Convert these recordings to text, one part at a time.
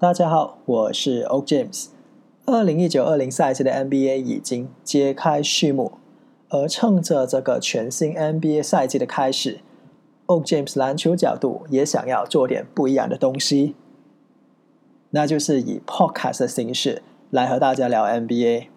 大家好，我是 O James。二零一九二零赛季的 NBA 已经揭开序幕，而趁着这个全新 NBA 赛季的开始，O James 篮球角度也想要做点不一样的东西，那就是以 Podcast 的形式来和大家聊 NBA。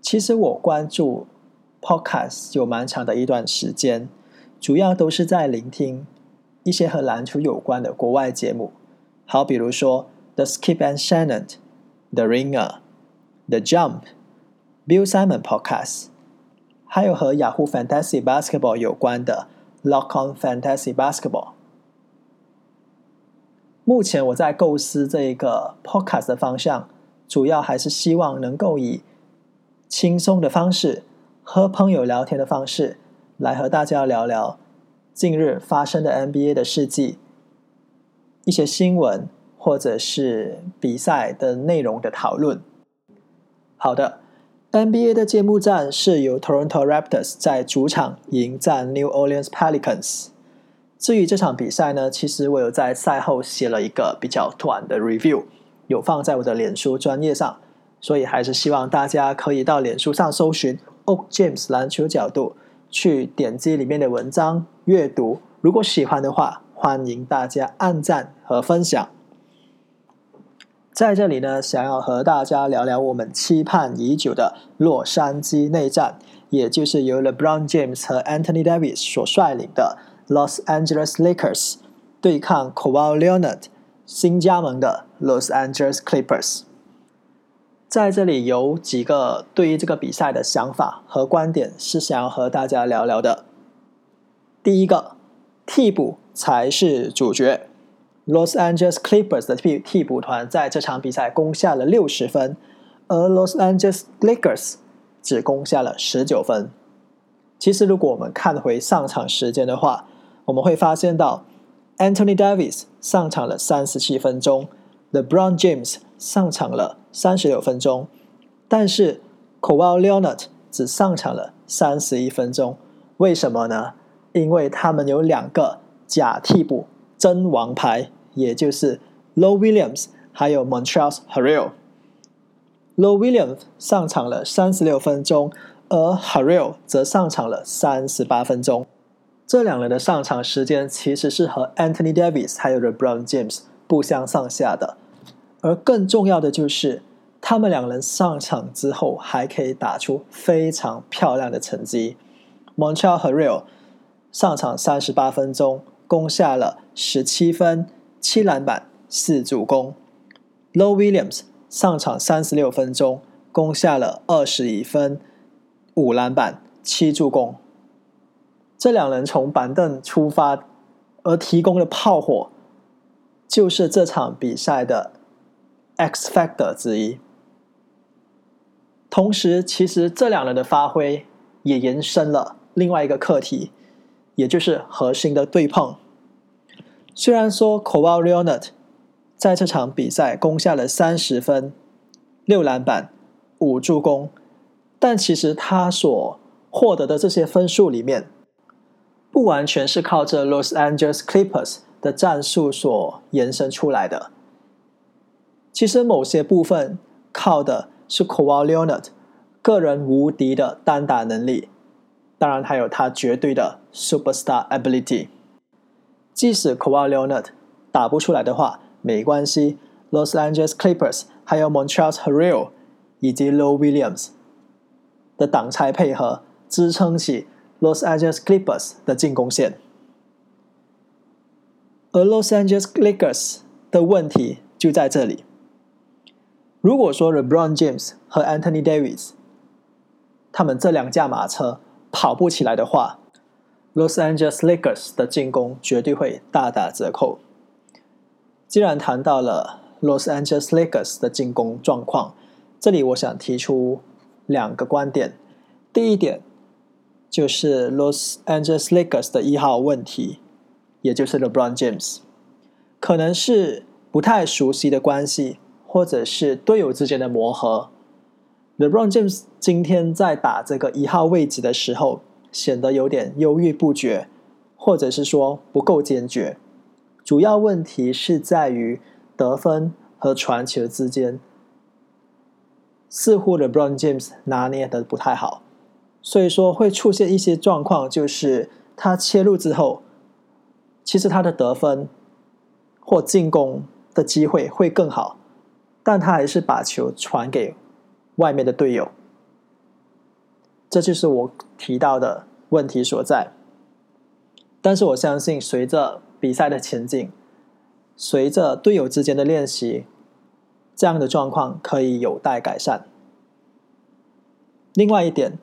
其实我关注 Podcast 有蛮长的一段时间，主要都是在聆听一些和篮球有关的国外节目。好，比如说 The Skip and Shannon、The Ringer、The Jump、Bill Simon Podcast，还有和雅虎 Fantasy Basketball 有关的 Lock On Fantasy Basketball。目前我在构思这一个 Podcast 的方向，主要还是希望能够以轻松的方式，和朋友聊天的方式，来和大家聊聊近日发生的 NBA 的事迹。一些新闻或者是比赛的内容的讨论。好的，NBA 的揭幕战是由 Toronto Raptors 在主场迎战 New Orleans Pelicans。至于这场比赛呢，其实我有在赛后写了一个比较短的 review，有放在我的脸书专业上，所以还是希望大家可以到脸书上搜寻 Oak James 篮球角度，去点击里面的文章阅读。如果喜欢的话，欢迎大家按赞和分享。在这里呢，想要和大家聊聊我们期盼已久的洛杉矶内战，也就是由 LeBron James 和 Anthony Davis 所率领的 Los Angeles Lakers 对抗 Kawhi Leonard 新加盟的 Los Angeles Clippers。在这里有几个对于这个比赛的想法和观点是想要和大家聊聊的。第一个，替补。才是主角。Los Angeles Clippers 的替替补团在这场比赛攻下了六十分，而 Los Angeles Lakers 只攻下了十九分。其实，如果我们看回上场时间的话，我们会发现到 Anthony Davis 上场了三十七分钟，LeBron James 上场了三十六分钟，但是 k a w a i Leonard 只上场了三十一分钟。为什么呢？因为他们有两个。假替补真王牌，也就是 Low Williams 还有 Montrezl Harrell。Low Williams 上场了三十六分钟，而 Harrell 则上场了三十八分钟。这两人的上场时间其实是和 Anthony Davis 还有 LeBron James 不相上下的。而更重要的就是，他们两人上场之后还可以打出非常漂亮的成绩。Montreal Harrell 上场三十八分钟。攻下了十七分、七篮板、四助攻。Low Williams 上场三十六分钟，攻下了二十一分、五篮板、七助攻。这两人从板凳出发而提供的炮火，就是这场比赛的 X factor 之一。同时，其实这两人的发挥也延伸了另外一个课题，也就是核心的对碰。虽然说 Kawhi Leonard 在这场比赛攻下了三十分、六篮板、五助攻，但其实他所获得的这些分数里面，不完全是靠着 Los Angeles Clippers 的战术所延伸出来的。其实某些部分靠的是 Kawhi Leonard 个人无敌的单打能力，当然还有他绝对的 Superstar Ability。即使 Kawhi Leonard 打不出来的话，没关系。Los Angeles Clippers 还有 Montrezl Harrell 以及 Low Williams 的挡拆配合，支撑起 Los Angeles Clippers 的进攻线。而 Los Angeles Lakers 的问题就在这里。如果说 LeBron James 和 Anthony Davis 他们这两驾马车跑不起来的话，Los Angeles Lakers 的进攻绝对会大打折扣。既然谈到了 Los Angeles Lakers 的进攻状况，这里我想提出两个观点。第一点就是 Los Angeles Lakers 的一号问题，也就是 LeBron James，可能是不太熟悉的关系，或者是队友之间的磨合。LeBron James 今天在打这个一号位置的时候。显得有点犹豫不决，或者是说不够坚决。主要问题是在于得分和传球之间，似乎 LeBron James 拿捏的不太好，所以说会出现一些状况，就是他切入之后，其实他的得分或进攻的机会会更好，但他还是把球传给外面的队友，这就是我提到的问题所在。但是我相信，随着比赛的前进，随着队友之间的练习，这样的状况可以有待改善。另外一点，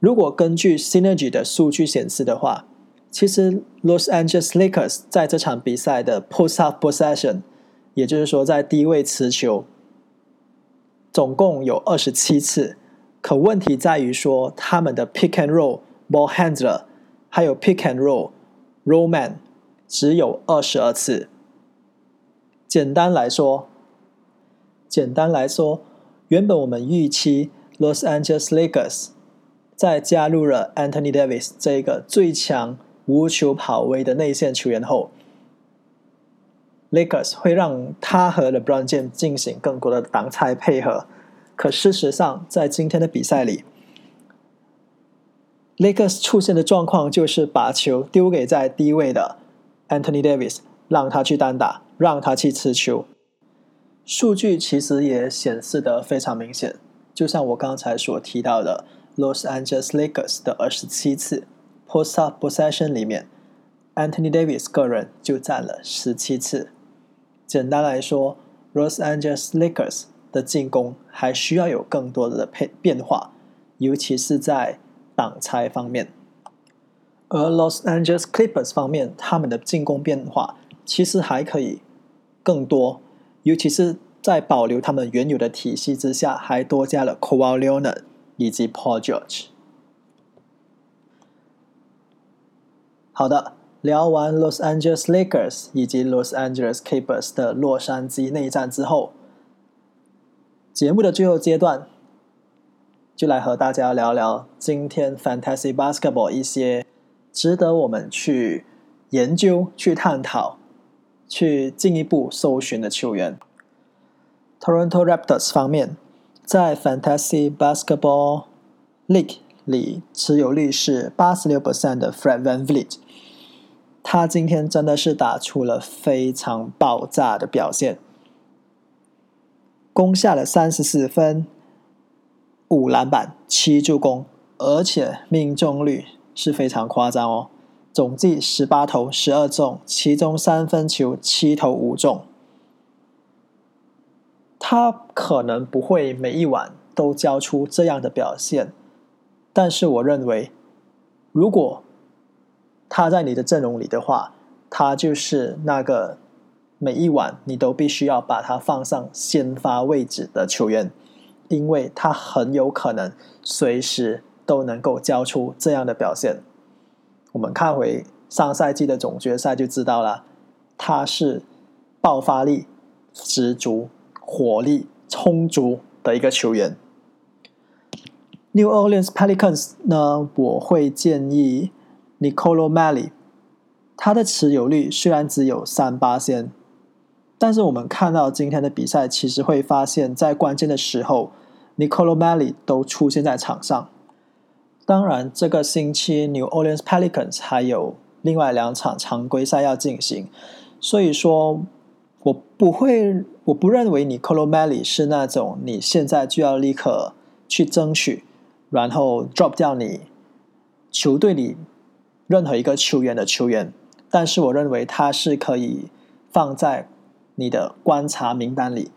如果根据 Synergy 的数据显示的话，其实 Los Angeles Lakers 在这场比赛的 Post-up Possession，也就是说在低位持球，总共有二十七次。可问题在于说，他们的 Pick and Roll Ball Handler。还有 pick and roll roman 只有二十二次。简单来说，简单来说，原本我们预期 Los Angeles Lakers 在加入了 Anthony Davis 这个最强无球跑位的内线球员后，Lakers 会让他和 LeBron James 进行更多的挡拆配合。可事实上，在今天的比赛里，Lakers 出现的状况就是把球丢给在低位的 Anthony Davis，让他去单打，让他去持球。数据其实也显示的非常明显，就像我刚才所提到的，Los Angeles Lakers 的二十七次 post-up possession 里面，Anthony Davis 个人就占了十七次。简单来说，Los Angeles Lakers 的进攻还需要有更多的配变化，尤其是在。挡拆方面，而 Los Angeles Clippers 方面，他们的进攻变化其实还可以更多，尤其是在保留他们原有的体系之下，还多加了 Kawhi Leonard 以及 Paul George。好的，聊完 Los Angeles Lakers 以及 Los Angeles Clippers 的洛杉矶内战之后，节目的最后阶段。就来和大家聊聊今天 Fantasy Basketball 一些值得我们去研究、去探讨、去进一步搜寻的球员。Toronto Raptors 方面，在 Fantasy Basketball League 里持有率是八十六 percent 的 Fred VanVleet，他今天真的是打出了非常爆炸的表现，攻下了三十四分。五篮板，七助攻，而且命中率是非常夸张哦，总计十八投十二中，其中三分球七投五中。他可能不会每一晚都交出这样的表现，但是我认为，如果他在你的阵容里的话，他就是那个每一晚你都必须要把他放上先发位置的球员。因为他很有可能随时都能够交出这样的表现。我们看回上赛季的总决赛就知道了，他是爆发力十足、火力充足的一个球员。New Orleans Pelicans 呢，我会建议 Nicolo m a l l y 他的持有率虽然只有三八仙，但是我们看到今天的比赛，其实会发现，在关键的时候。Nicolo Melli 都出现在场上。当然，这个星期 New Orleans Pelicans 还有另外两场常规赛要进行，所以说我不会，我不认为 Nicolo Melli 是那种你现在就要立刻去争取，然后 drop 掉你球队里任何一个球员的球员。但是，我认为他是可以放在你的观察名单里。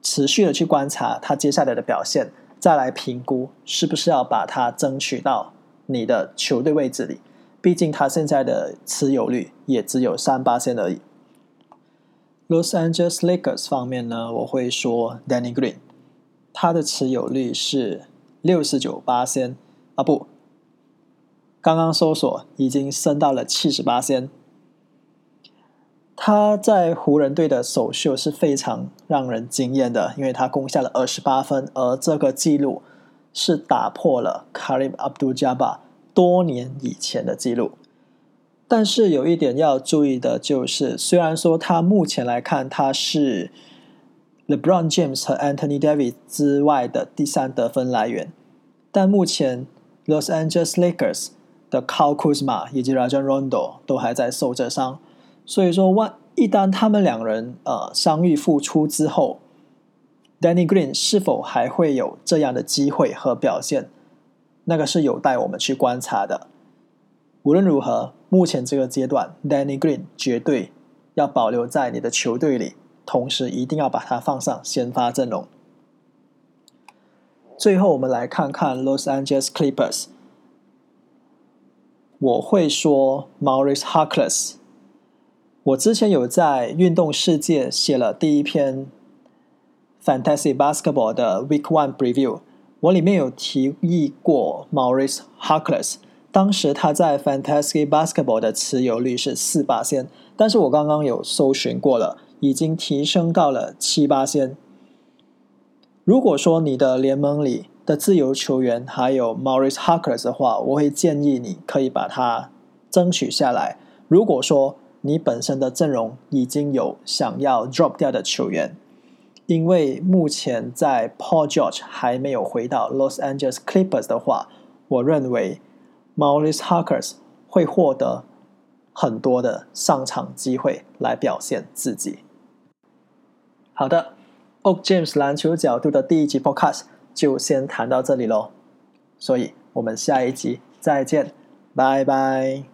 持续的去观察他接下来的表现，再来评估是不是要把他争取到你的球队位置里。毕竟他现在的持有率也只有三八线而已。Los Angeles Lakers 方面呢，我会说 Danny Green，他的持有率是六十九八仙啊不，刚刚搜索已经升到了七十八仙。他在湖人队的首秀是非常让人惊艳的，因为他攻下了二十八分，而这个记录是打破了 Karim Abdul-Jabbar 多年以前的记录。但是有一点要注意的就是，虽然说他目前来看他是 LeBron James 和 Anthony Davis 之外的第三得分来源，但目前 Los Angeles Lakers 的 Kyle Kuzma 以及 Rajon Rondo 都还在受着伤，所以说万一旦他们两人呃伤愈复出之后，Danny Green 是否还会有这样的机会和表现，那个是有待我们去观察的。无论如何，目前这个阶段，Danny Green 绝对要保留在你的球队里，同时一定要把它放上先发阵容。最后，我们来看看 Los Angeles Clippers。我会说 Maurice Harkless。我之前有在运动世界写了第一篇 Fantasy Basketball 的 Week One Preview，我里面有提议过 Maurice Harkless。当时他在 Fantasy Basketball 的持有率是四八仙，但是我刚刚有搜寻过了，已经提升到了七八仙。如果说你的联盟里的自由球员还有 Maurice Harkless 的话，我会建议你可以把它争取下来。如果说你本身的阵容已经有想要 drop 掉的球员，因为目前在 Paul George 还没有回到 Los Angeles Clippers 的话，我认为。Maurice Harkers 会获得很多的上场机会来表现自己。好的，Oak James 篮球角度的第一集 Podcast 就先谈到这里喽，所以我们下一集再见，拜拜。